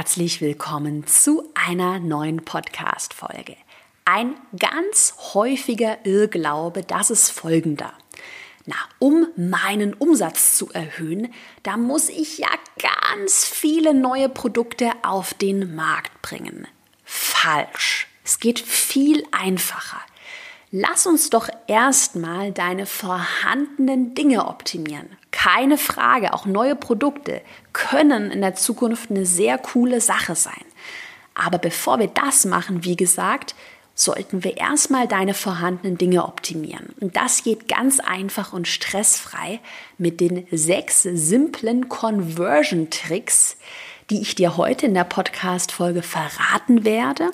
herzlich willkommen zu einer neuen Podcast-Folge. Ein ganz häufiger Irrglaube, das ist folgender. Na, um meinen Umsatz zu erhöhen, da muss ich ja ganz viele neue Produkte auf den Markt bringen. Falsch. Es geht viel einfacher. Lass uns doch erstmal deine vorhandenen Dinge optimieren. Keine Frage, auch neue Produkte können in der Zukunft eine sehr coole Sache sein. Aber bevor wir das machen, wie gesagt, sollten wir erstmal deine vorhandenen Dinge optimieren. Und das geht ganz einfach und stressfrei mit den sechs simplen Conversion-Tricks, die ich dir heute in der Podcast-Folge verraten werde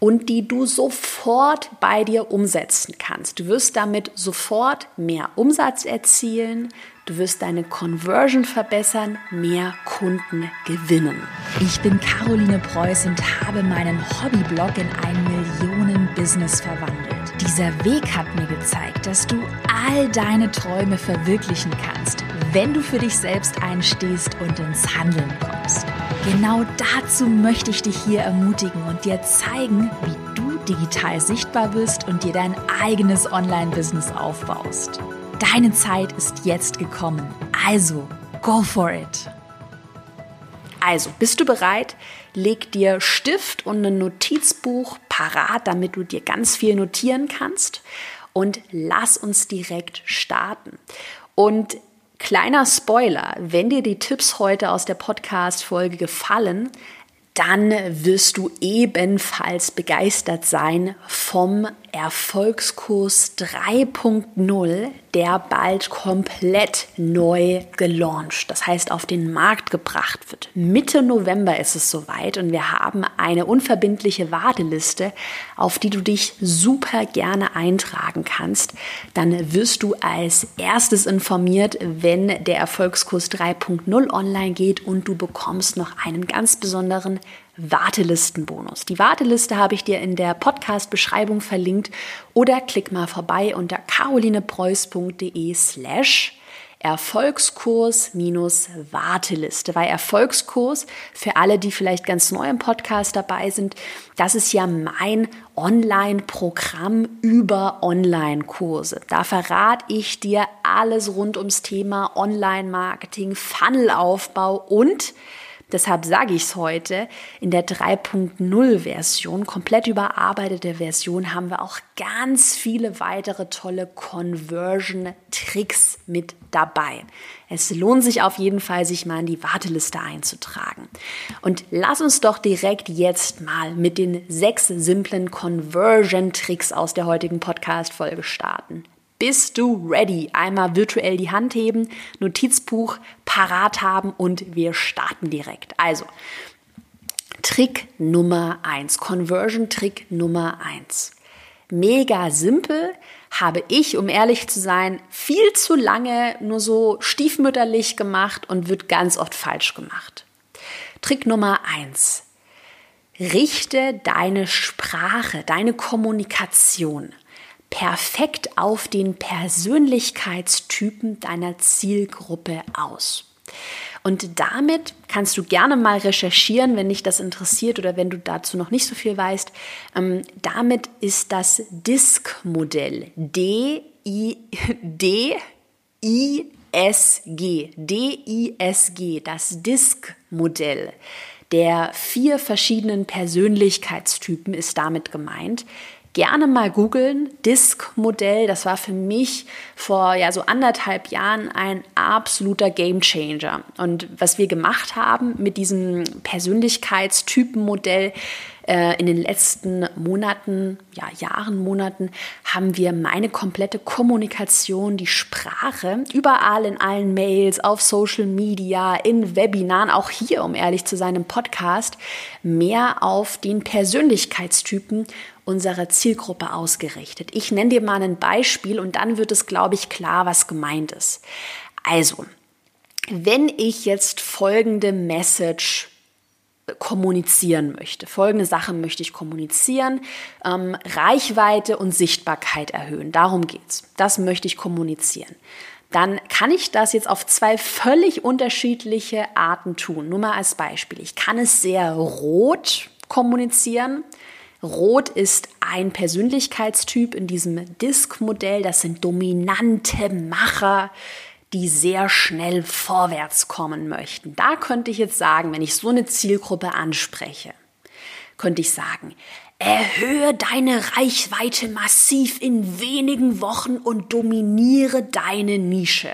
und die du sofort bei dir umsetzen kannst. Du wirst damit sofort mehr Umsatz erzielen, du wirst deine Conversion verbessern, mehr Kunden gewinnen. Ich bin Caroline Preuß und habe meinen Hobbyblog in ein Millionen-Business verwandelt. Dieser Weg hat mir gezeigt, dass du all deine Träume verwirklichen kannst, wenn du für dich selbst einstehst und ins Handeln kommst. Genau dazu möchte ich dich hier ermutigen und dir zeigen, wie du digital sichtbar bist und dir dein eigenes Online-Business aufbaust. Deine Zeit ist jetzt gekommen. Also, go for it. Also, bist du bereit? Leg dir Stift und ein Notizbuch parat, damit du dir ganz viel notieren kannst. Und lass uns direkt starten. Und Kleiner Spoiler, wenn dir die Tipps heute aus der Podcast-Folge gefallen, dann wirst du ebenfalls begeistert sein vom Erfolgskurs 3.0, der bald komplett neu gelauncht, das heißt auf den Markt gebracht wird. Mitte November ist es soweit und wir haben eine unverbindliche Warteliste, auf die du dich super gerne eintragen kannst. Dann wirst du als erstes informiert, wenn der Erfolgskurs 3.0 online geht und du bekommst noch einen ganz besonderen Wartelistenbonus. Die Warteliste habe ich dir in der Podcast-Beschreibung verlinkt oder klick mal vorbei unter carolinepreuß.de slash Erfolgskurs minus Warteliste. Weil Erfolgskurs, für alle, die vielleicht ganz neu im Podcast dabei sind, das ist ja mein Online-Programm über Online-Kurse. Da verrate ich dir alles rund ums Thema Online-Marketing, Funnelaufbau und Deshalb sage ich es heute, in der 3.0-Version, komplett überarbeitete Version, haben wir auch ganz viele weitere tolle Conversion-Tricks mit dabei. Es lohnt sich auf jeden Fall, sich mal in die Warteliste einzutragen. Und lass uns doch direkt jetzt mal mit den sechs simplen Conversion-Tricks aus der heutigen Podcast-Folge starten. Bist du ready? Einmal virtuell die Hand heben, Notizbuch parat haben und wir starten direkt. Also, Trick Nummer eins, Conversion-Trick Nummer eins. Mega simpel, habe ich, um ehrlich zu sein, viel zu lange nur so stiefmütterlich gemacht und wird ganz oft falsch gemacht. Trick Nummer eins. Richte deine Sprache, deine Kommunikation perfekt auf den Persönlichkeitstypen deiner Zielgruppe aus. Und damit kannst du gerne mal recherchieren, wenn dich das interessiert oder wenn du dazu noch nicht so viel weißt. Ähm, damit ist das DISC-Modell. D-I-D-I-S-G. D-I-S-G. Das DISC-Modell der vier verschiedenen Persönlichkeitstypen ist damit gemeint gerne mal googeln. Disk-Modell, das war für mich vor ja so anderthalb Jahren ein absoluter Gamechanger. Und was wir gemacht haben mit diesem Persönlichkeitstypen-Modell, in den letzten Monaten, ja, Jahren, Monaten haben wir meine komplette Kommunikation, die Sprache, überall in allen Mails, auf Social Media, in Webinaren, auch hier, um ehrlich zu sein, im Podcast, mehr auf den Persönlichkeitstypen unserer Zielgruppe ausgerichtet. Ich nenne dir mal ein Beispiel und dann wird es, glaube ich, klar, was gemeint ist. Also, wenn ich jetzt folgende Message kommunizieren möchte. Folgende Sachen möchte ich kommunizieren. Ähm, Reichweite und Sichtbarkeit erhöhen. Darum geht's. Das möchte ich kommunizieren. dann kann ich das jetzt auf zwei völlig unterschiedliche Arten tun. Nur mal als Beispiel. Ich kann es sehr rot kommunizieren. Rot ist ein Persönlichkeitstyp in diesem Disk-Modell. Das sind dominante Macher, die sehr schnell vorwärts kommen möchten. Da könnte ich jetzt sagen, wenn ich so eine Zielgruppe anspreche, könnte ich sagen, erhöhe deine Reichweite massiv in wenigen Wochen und dominiere deine Nische.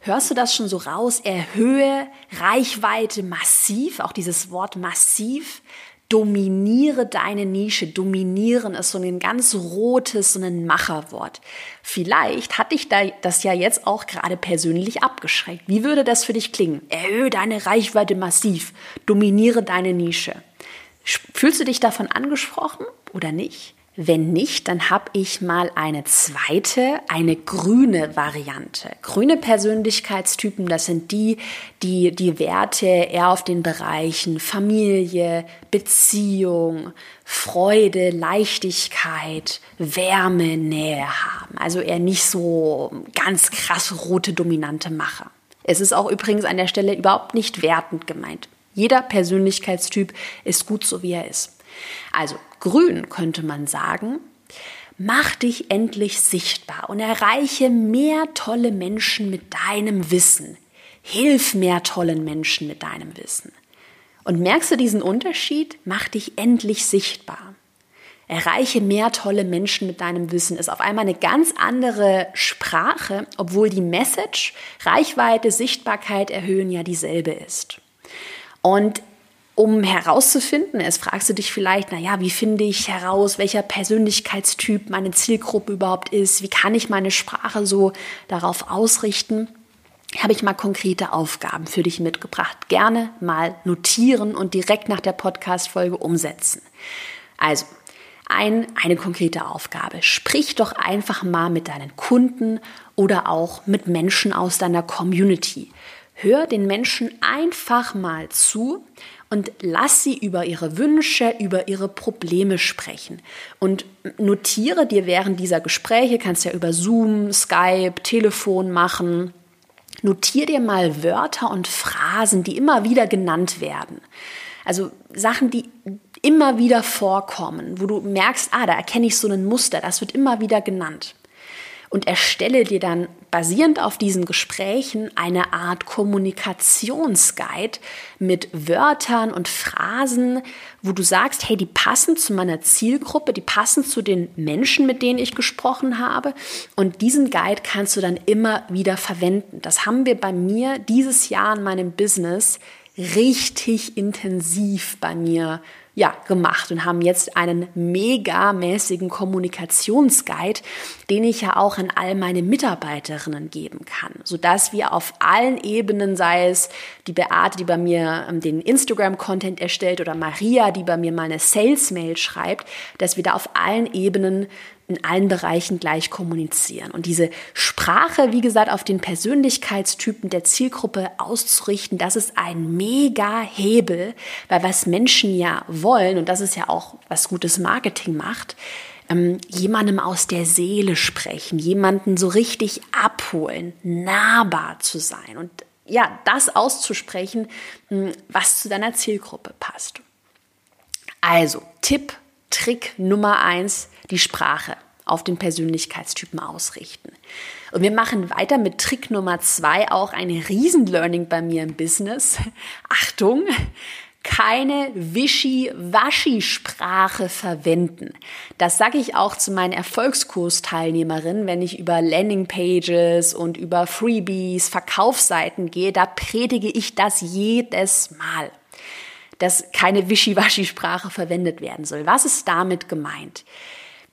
Hörst du das schon so raus? Erhöhe Reichweite massiv, auch dieses Wort massiv, dominiere deine Nische. Dominieren ist so ein ganz rotes, so ein Macherwort. Vielleicht hat dich das ja jetzt auch gerade persönlich abgeschreckt. Wie würde das für dich klingen? Erhöhe deine Reichweite massiv. Dominiere deine Nische. Fühlst du dich davon angesprochen oder nicht? Wenn nicht, dann habe ich mal eine zweite, eine grüne Variante. Grüne Persönlichkeitstypen, das sind die, die die Werte eher auf den Bereichen Familie, Beziehung, Freude, Leichtigkeit, Wärme, Nähe haben. Also eher nicht so ganz krass rote dominante Macher. Es ist auch übrigens an der Stelle überhaupt nicht wertend gemeint. Jeder Persönlichkeitstyp ist gut so, wie er ist. Also grün könnte man sagen, mach dich endlich sichtbar und erreiche mehr tolle Menschen mit deinem Wissen. Hilf mehr tollen Menschen mit deinem Wissen. Und merkst du diesen Unterschied? Mach dich endlich sichtbar. Erreiche mehr tolle Menschen mit deinem Wissen ist auf einmal eine ganz andere Sprache, obwohl die Message, Reichweite, Sichtbarkeit erhöhen ja dieselbe ist. Und um herauszufinden, es fragst du dich vielleicht, naja, wie finde ich heraus, welcher Persönlichkeitstyp meine Zielgruppe überhaupt ist, wie kann ich meine Sprache so darauf ausrichten, habe ich mal konkrete Aufgaben für dich mitgebracht. Gerne mal notieren und direkt nach der Podcast-Folge umsetzen. Also, ein, eine konkrete Aufgabe. Sprich doch einfach mal mit deinen Kunden oder auch mit Menschen aus deiner Community. Hör den Menschen einfach mal zu und lass sie über ihre Wünsche, über ihre Probleme sprechen. Und notiere dir während dieser Gespräche, kannst ja über Zoom, Skype, Telefon machen, notiere dir mal Wörter und Phrasen, die immer wieder genannt werden. Also Sachen, die immer wieder vorkommen, wo du merkst, ah, da erkenne ich so ein Muster, das wird immer wieder genannt und erstelle dir dann basierend auf diesen Gesprächen eine Art Kommunikationsguide mit Wörtern und Phrasen, wo du sagst, hey, die passen zu meiner Zielgruppe, die passen zu den Menschen, mit denen ich gesprochen habe. Und diesen Guide kannst du dann immer wieder verwenden. Das haben wir bei mir dieses Jahr in meinem Business richtig intensiv bei mir ja, gemacht und haben jetzt einen megamäßigen Kommunikationsguide, den ich ja auch an all meine Mitarbeiterinnen geben kann, sodass wir auf allen Ebenen, sei es die Beate, die bei mir ähm, den Instagram-Content erstellt oder Maria, die bei mir meine Sales-Mail schreibt, dass wir da auf allen Ebenen in allen Bereichen gleich kommunizieren. Und diese Sprache, wie gesagt, auf den Persönlichkeitstypen der Zielgruppe auszurichten, das ist ein mega Hebel, weil was Menschen ja wollen, und das ist ja auch, was gutes Marketing macht, ähm, jemandem aus der Seele sprechen, jemanden so richtig abholen, nahbar zu sein und ja, das auszusprechen, hm, was zu deiner Zielgruppe passt. Also, Tipp, Trick Nummer eins, die Sprache auf den Persönlichkeitstypen ausrichten. Und wir machen weiter mit Trick Nummer zwei, auch ein Riesenlearning bei mir im Business. Achtung, keine Wischi-Waschi-Sprache verwenden. Das sage ich auch zu meinen Erfolgskursteilnehmerinnen, wenn ich über Landingpages und über Freebies, Verkaufsseiten gehe. Da predige ich das jedes Mal, dass keine Wischi-Waschi-Sprache verwendet werden soll. Was ist damit gemeint?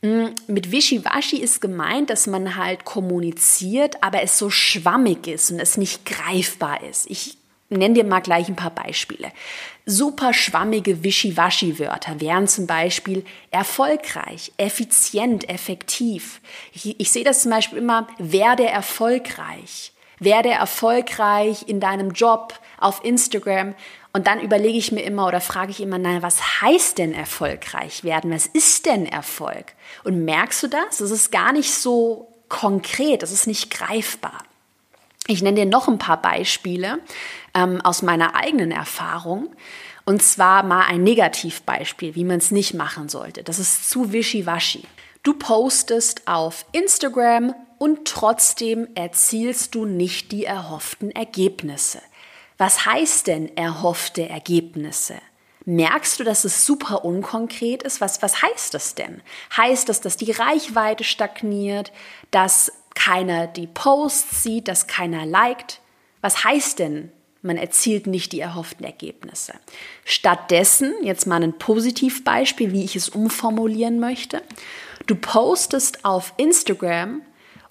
Hm, mit Wischiwaschi ist gemeint, dass man halt kommuniziert, aber es so schwammig ist und es nicht greifbar ist. Ich nenne dir mal gleich ein paar Beispiele. Super schwammige Wischiwaschi-Wörter wären zum Beispiel erfolgreich, effizient, effektiv. Ich, ich sehe das zum Beispiel immer, werde erfolgreich. Werde erfolgreich in deinem Job, auf Instagram. Und dann überlege ich mir immer oder frage ich immer, naja, was heißt denn erfolgreich werden? Was ist denn Erfolg? Und merkst du das? Es ist gar nicht so konkret, es ist nicht greifbar. Ich nenne dir noch ein paar Beispiele ähm, aus meiner eigenen Erfahrung. Und zwar mal ein Negativbeispiel, wie man es nicht machen sollte. Das ist zu wischiwaschi. Du postest auf Instagram und trotzdem erzielst du nicht die erhofften Ergebnisse. Was heißt denn erhoffte Ergebnisse? Merkst du, dass es super unkonkret ist? Was, was heißt das denn? Heißt das, dass die Reichweite stagniert, dass keiner die Posts sieht, dass keiner liked? Was heißt denn man erzielt nicht die erhofften Ergebnisse. Stattdessen, jetzt mal ein Positivbeispiel, wie ich es umformulieren möchte, du postest auf Instagram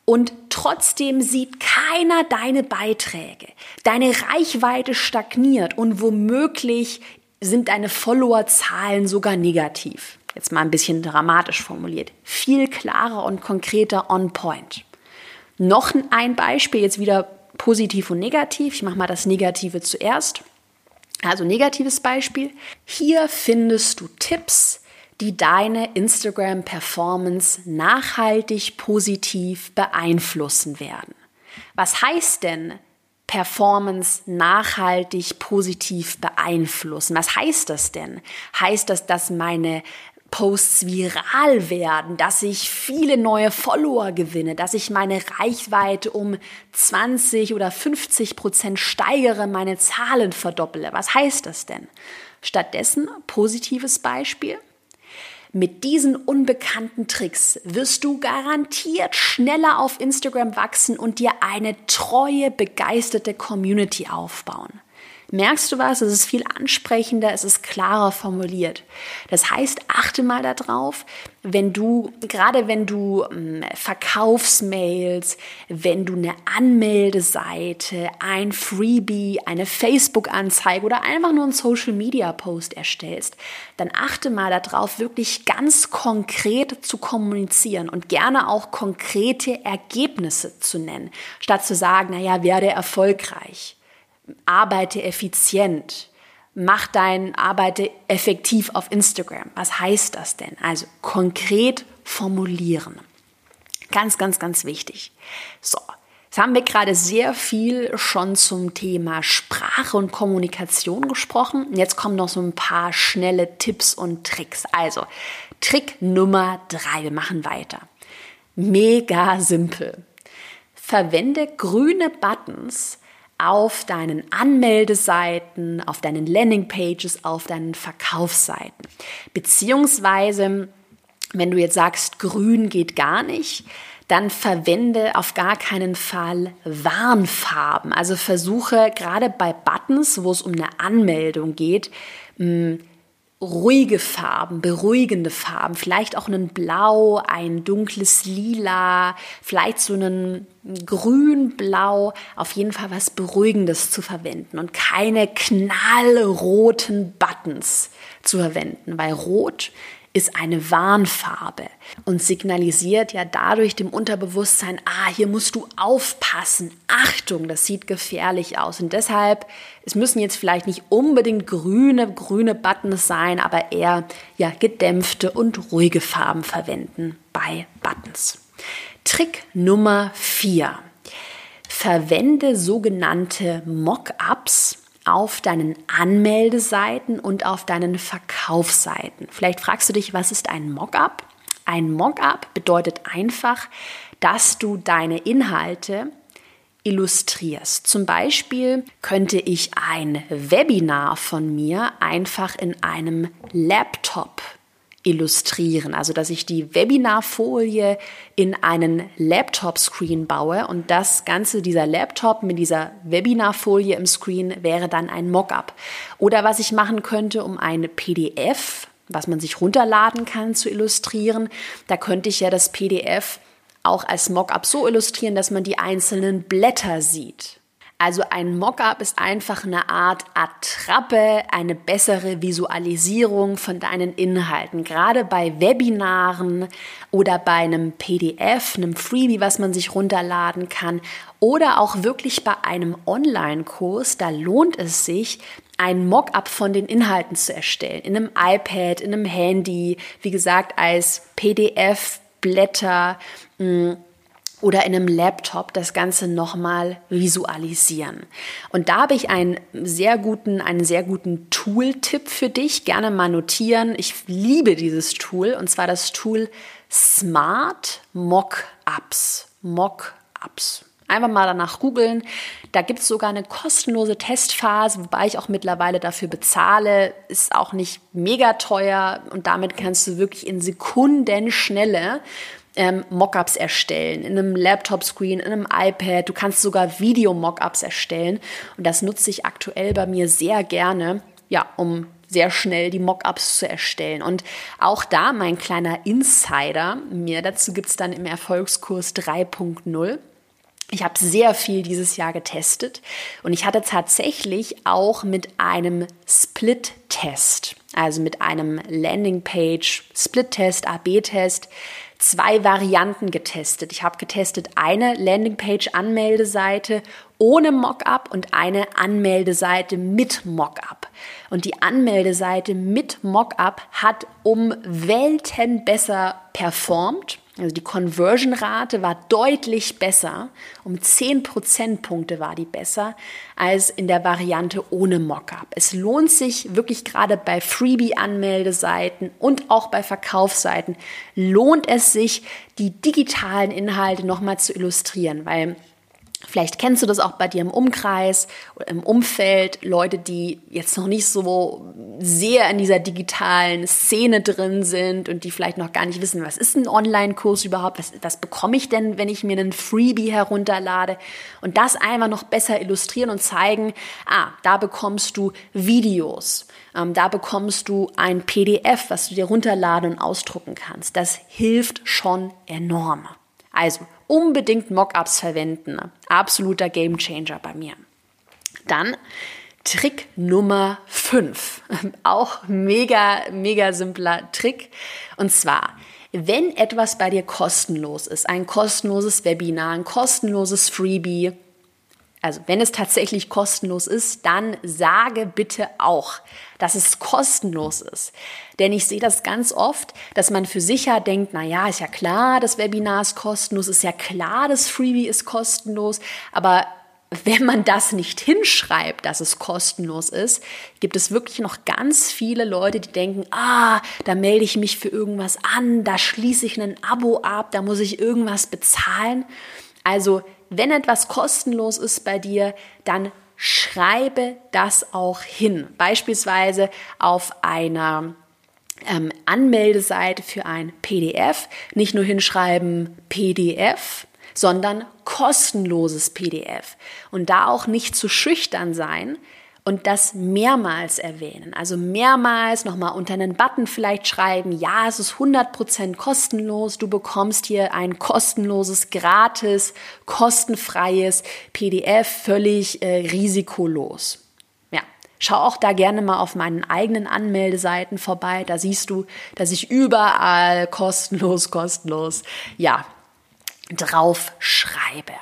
und trotzdem sieht keiner deine Beiträge. Deine Reichweite stagniert und womöglich sind deine Followerzahlen sogar negativ. Jetzt mal ein bisschen dramatisch formuliert. Viel klarer und konkreter on point. Noch ein Beispiel, jetzt wieder positiv und negativ. Ich mache mal das Negative zuerst. Also negatives Beispiel. Hier findest du Tipps, die deine Instagram-Performance nachhaltig positiv beeinflussen werden. Was heißt denn Performance nachhaltig positiv beeinflussen? Was heißt das denn? Heißt das, dass meine Posts viral werden, dass ich viele neue Follower gewinne, dass ich meine Reichweite um 20 oder 50 Prozent steigere, meine Zahlen verdopple. Was heißt das denn? Stattdessen positives Beispiel. Mit diesen unbekannten Tricks wirst du garantiert schneller auf Instagram wachsen und dir eine treue, begeisterte Community aufbauen merkst du was? Es ist viel ansprechender, es ist klarer formuliert. Das heißt, achte mal darauf, wenn du, gerade wenn du ähm, Verkaufsmails, wenn du eine Anmeldeseite, ein Freebie, eine Facebook-Anzeige oder einfach nur einen Social-Media-Post erstellst, dann achte mal darauf, wirklich ganz konkret zu kommunizieren und gerne auch konkrete Ergebnisse zu nennen, statt zu sagen, naja, werde erfolgreich arbeite effizient. Mach dein Arbeite effektiv auf Instagram. Was heißt das denn? Also konkret formulieren. Ganz, ganz, ganz wichtig. So. Jetzt haben wir gerade sehr viel schon zum Thema Sprache und Kommunikation gesprochen. Jetzt kommen noch so ein paar schnelle Tipps und Tricks. Also, Trick Nummer drei. Wir machen weiter. Mega simpel. Verwende grüne Buttons auf deinen Anmeldeseiten, auf deinen Landingpages, auf deinen Verkaufsseiten. Beziehungsweise, wenn du jetzt sagst, grün geht gar nicht, dann verwende auf gar keinen Fall Warnfarben. Also versuche gerade bei Buttons, wo es um eine Anmeldung geht, ruhige Farben, beruhigende Farben, vielleicht auch ein Blau, ein dunkles Lila, vielleicht so ein Grün-Blau, auf jeden Fall was Beruhigendes zu verwenden und keine knallroten Buttons zu verwenden, weil Rot ist eine Warnfarbe und signalisiert ja dadurch dem Unterbewusstsein, ah, hier musst du aufpassen, Achtung, das sieht gefährlich aus. Und deshalb, es müssen jetzt vielleicht nicht unbedingt grüne, grüne Buttons sein, aber eher ja, gedämpfte und ruhige Farben verwenden bei Buttons. Trick Nummer vier: Verwende sogenannte Mock-ups auf deinen Anmeldeseiten und auf deinen Verkaufsseiten. Vielleicht fragst du dich, was ist ein Mockup? Ein Mockup bedeutet einfach, dass du deine Inhalte illustrierst. Zum Beispiel könnte ich ein Webinar von mir einfach in einem Laptop illustrieren. Also, dass ich die Webinarfolie in einen Laptop-Screen baue und das Ganze, dieser Laptop mit dieser Webinarfolie im Screen wäre dann ein Mockup. Oder was ich machen könnte, um eine PDF, was man sich runterladen kann, zu illustrieren, da könnte ich ja das PDF auch als Mockup so illustrieren, dass man die einzelnen Blätter sieht. Also ein Mockup ist einfach eine Art Attrappe, eine bessere Visualisierung von deinen Inhalten. Gerade bei Webinaren oder bei einem PDF, einem Freebie, was man sich runterladen kann oder auch wirklich bei einem Online-Kurs, da lohnt es sich, ein Mockup von den Inhalten zu erstellen. In einem iPad, in einem Handy, wie gesagt, als PDF, Blätter. Mh, mm, oder in einem Laptop das Ganze nochmal visualisieren. Und da habe ich einen sehr guten, einen sehr guten Tool-Tipp für dich. Gerne mal notieren. Ich liebe dieses Tool und zwar das Tool Smart Mockups. Mockups. Einfach mal danach googeln. Da gibt es sogar eine kostenlose Testphase, wobei ich auch mittlerweile dafür bezahle. Ist auch nicht mega teuer und damit kannst du wirklich in Sekundenschnelle ähm, Mockups erstellen, in einem Laptop-Screen, in einem iPad. Du kannst sogar Video-Mockups erstellen. Und das nutze ich aktuell bei mir sehr gerne, ja, um sehr schnell die Mockups zu erstellen. Und auch da mein kleiner Insider, mir dazu gibt es dann im Erfolgskurs 3.0. Ich habe sehr viel dieses Jahr getestet und ich hatte tatsächlich auch mit einem Split-Test, also mit einem Landingpage-Split-Test, AB-Test, zwei Varianten getestet. Ich habe getestet eine Landingpage-Anmeldeseite ohne Mockup und eine Anmeldeseite mit Mockup. Und die Anmeldeseite mit Mockup hat um Welten besser performt also die Conversion-Rate war deutlich besser, um 10 Prozentpunkte war die besser als in der Variante ohne Mockup. Es lohnt sich wirklich gerade bei Freebie-Anmeldeseiten und auch bei Verkaufsseiten, lohnt es sich, die digitalen Inhalte nochmal zu illustrieren, weil Vielleicht kennst du das auch bei dir im Umkreis oder im Umfeld, Leute, die jetzt noch nicht so sehr in dieser digitalen Szene drin sind und die vielleicht noch gar nicht wissen, was ist ein Online-Kurs überhaupt, was, was bekomme ich denn, wenn ich mir einen Freebie herunterlade und das einfach noch besser illustrieren und zeigen, ah, da bekommst du Videos, ähm, da bekommst du ein PDF, was du dir runterladen und ausdrucken kannst. Das hilft schon enorm. Also unbedingt Mockups verwenden. Absoluter Gamechanger bei mir. Dann Trick Nummer 5. Auch mega, mega simpler Trick. Und zwar, wenn etwas bei dir kostenlos ist, ein kostenloses Webinar, ein kostenloses Freebie, also wenn es tatsächlich kostenlos ist, dann sage bitte auch, dass es kostenlos ist. Denn ich sehe das ganz oft, dass man für sicher denkt, na ja, ist ja klar, das Webinar ist kostenlos, ist ja klar, das Freebie ist kostenlos, aber wenn man das nicht hinschreibt, dass es kostenlos ist, gibt es wirklich noch ganz viele Leute, die denken, ah, da melde ich mich für irgendwas an, da schließe ich ein Abo ab, da muss ich irgendwas bezahlen. Also wenn etwas kostenlos ist bei dir, dann schreibe das auch hin. Beispielsweise auf einer ähm, Anmeldeseite für ein PDF nicht nur hinschreiben PDF, sondern kostenloses PDF. Und da auch nicht zu schüchtern sein, und das mehrmals erwähnen. Also mehrmals nochmal unter einen Button vielleicht schreiben, ja, es ist 100% kostenlos, du bekommst hier ein kostenloses, gratis, kostenfreies PDF, völlig äh, risikolos. Ja, schau auch da gerne mal auf meinen eigenen Anmeldeseiten vorbei, da siehst du, dass ich überall kostenlos, kostenlos, ja, drauf schreibe.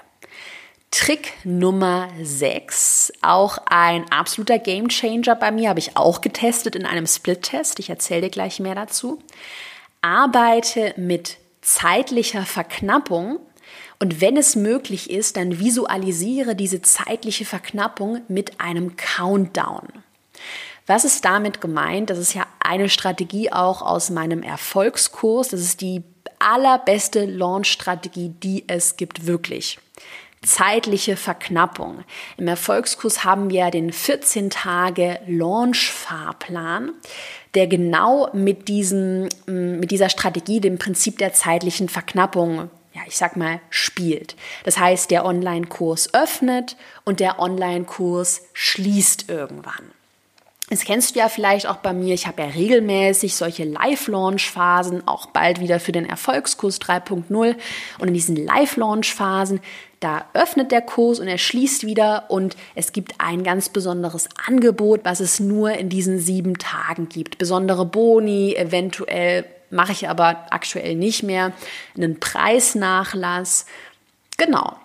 Trick Nummer 6, auch ein absoluter Gamechanger bei mir, habe ich auch getestet in einem Split-Test. Ich erzähle dir gleich mehr dazu. Arbeite mit zeitlicher Verknappung und wenn es möglich ist, dann visualisiere diese zeitliche Verknappung mit einem Countdown. Was ist damit gemeint? Das ist ja eine Strategie auch aus meinem Erfolgskurs. Das ist die allerbeste Launch-Strategie, die es gibt, wirklich zeitliche Verknappung. Im Erfolgskurs haben wir den 14 Tage Launch-Fahrplan, der genau mit, diesem, mit dieser Strategie, dem Prinzip der zeitlichen Verknappung ja, ich sag mal, spielt. Das heißt, der Online-Kurs öffnet und der Online-Kurs schließt irgendwann. Das kennst du ja vielleicht auch bei mir. Ich habe ja regelmäßig solche Live-Launch-Phasen, auch bald wieder für den Erfolgskurs 3.0. Und in diesen Live-Launch-Phasen, da öffnet der Kurs und er schließt wieder und es gibt ein ganz besonderes Angebot, was es nur in diesen sieben Tagen gibt. Besondere Boni, eventuell mache ich aber aktuell nicht mehr. Einen Preisnachlass. Genau.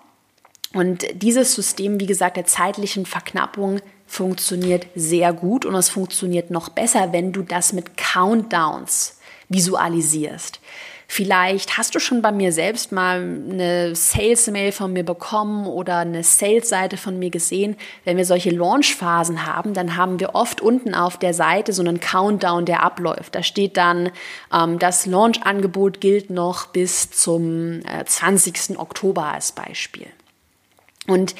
Und dieses System, wie gesagt, der zeitlichen Verknappung funktioniert sehr gut und es funktioniert noch besser, wenn du das mit Countdowns visualisierst. Vielleicht hast du schon bei mir selbst mal eine Sales-Mail von mir bekommen oder eine Sales-Seite von mir gesehen. Wenn wir solche Launch-Phasen haben, dann haben wir oft unten auf der Seite so einen Countdown, der abläuft. Da steht dann, ähm, das Launch-Angebot gilt noch bis zum äh, 20. Oktober als Beispiel. Und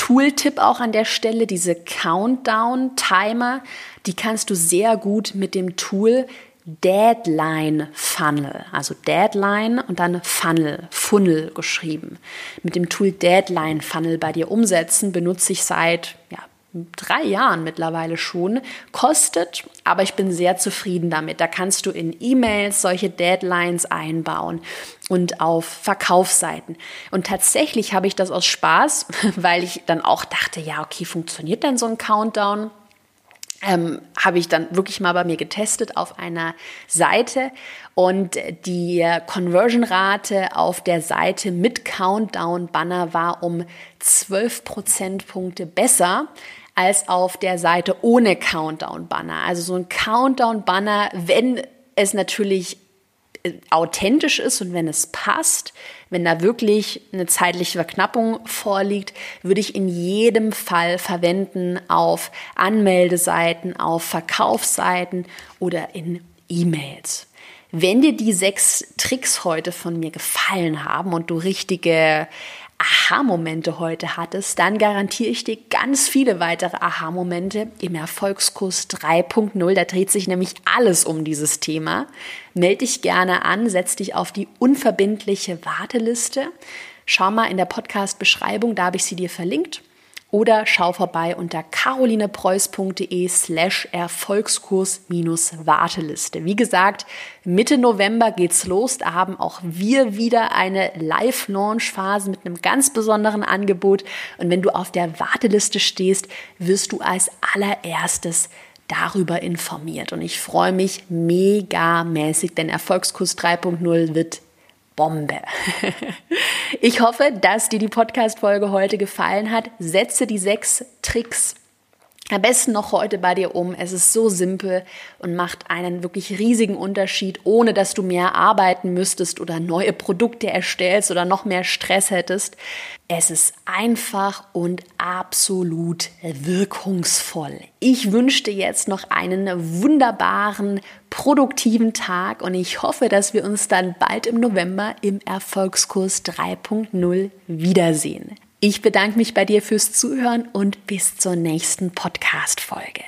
Tooltip auch an der Stelle, diese Countdown-Timer, die kannst du sehr gut mit dem Tool Deadline Funnel, also Deadline und dann Funnel, Funnel geschrieben. Mit dem Tool Deadline Funnel bei dir umsetzen benutze ich seit ja, drei Jahren mittlerweile schon. Kostet, aber ich bin sehr zufrieden damit. Da kannst du in E-Mails solche Deadlines einbauen und auf Verkaufsseiten. Und tatsächlich habe ich das aus Spaß, weil ich dann auch dachte, ja, okay, funktioniert dann so ein Countdown? ähm, habe ich dann wirklich mal bei mir getestet auf einer Seite und die Conversion-Rate auf der Seite mit Countdown-Banner war um 12 Prozentpunkte besser als auf der Seite ohne Countdown-Banner. Also so ein Countdown-Banner, wenn es natürlich authentisch ist und wenn es passt, wenn da wirklich eine zeitliche Verknappung vorliegt, würde ich in jedem Fall verwenden auf Anmeldeseiten, auf Verkaufsseiten oder in E-Mails. Wenn dir die sechs Tricks heute von mir gefallen haben und du richtige Aha-Momente heute hattest, dann garantiere ich dir ganz viele weitere Aha-Momente im Erfolgskurs 3.0. Da dreht sich nämlich alles um dieses Thema. Meld dich gerne an, setz dich auf die unverbindliche Warteliste. Schau mal in der Podcast-Beschreibung, da habe ich sie dir verlinkt oder schau vorbei unter carolinepreuß.de slash Erfolgskurs-Warteliste. Wie gesagt, Mitte November geht's los. Da haben auch wir wieder eine Live-Launch-Phase mit einem ganz besonderen Angebot. Und wenn du auf der Warteliste stehst, wirst du als allererstes darüber informiert. Und ich freue mich mega mäßig, denn Erfolgskurs 3.0 wird Bombe. Ich hoffe, dass dir die Podcast-Folge heute gefallen hat. Setze die sechs Tricks am besten noch heute bei dir um. Es ist so simpel und macht einen wirklich riesigen Unterschied, ohne dass du mehr arbeiten müsstest oder neue Produkte erstellst oder noch mehr Stress hättest. Es ist einfach und absolut wirkungsvoll. Ich wünsche dir jetzt noch einen wunderbaren, produktiven Tag und ich hoffe, dass wir uns dann bald im November im Erfolgskurs 3.0 wiedersehen. Ich bedanke mich bei dir fürs Zuhören und bis zur nächsten Podcast-Folge.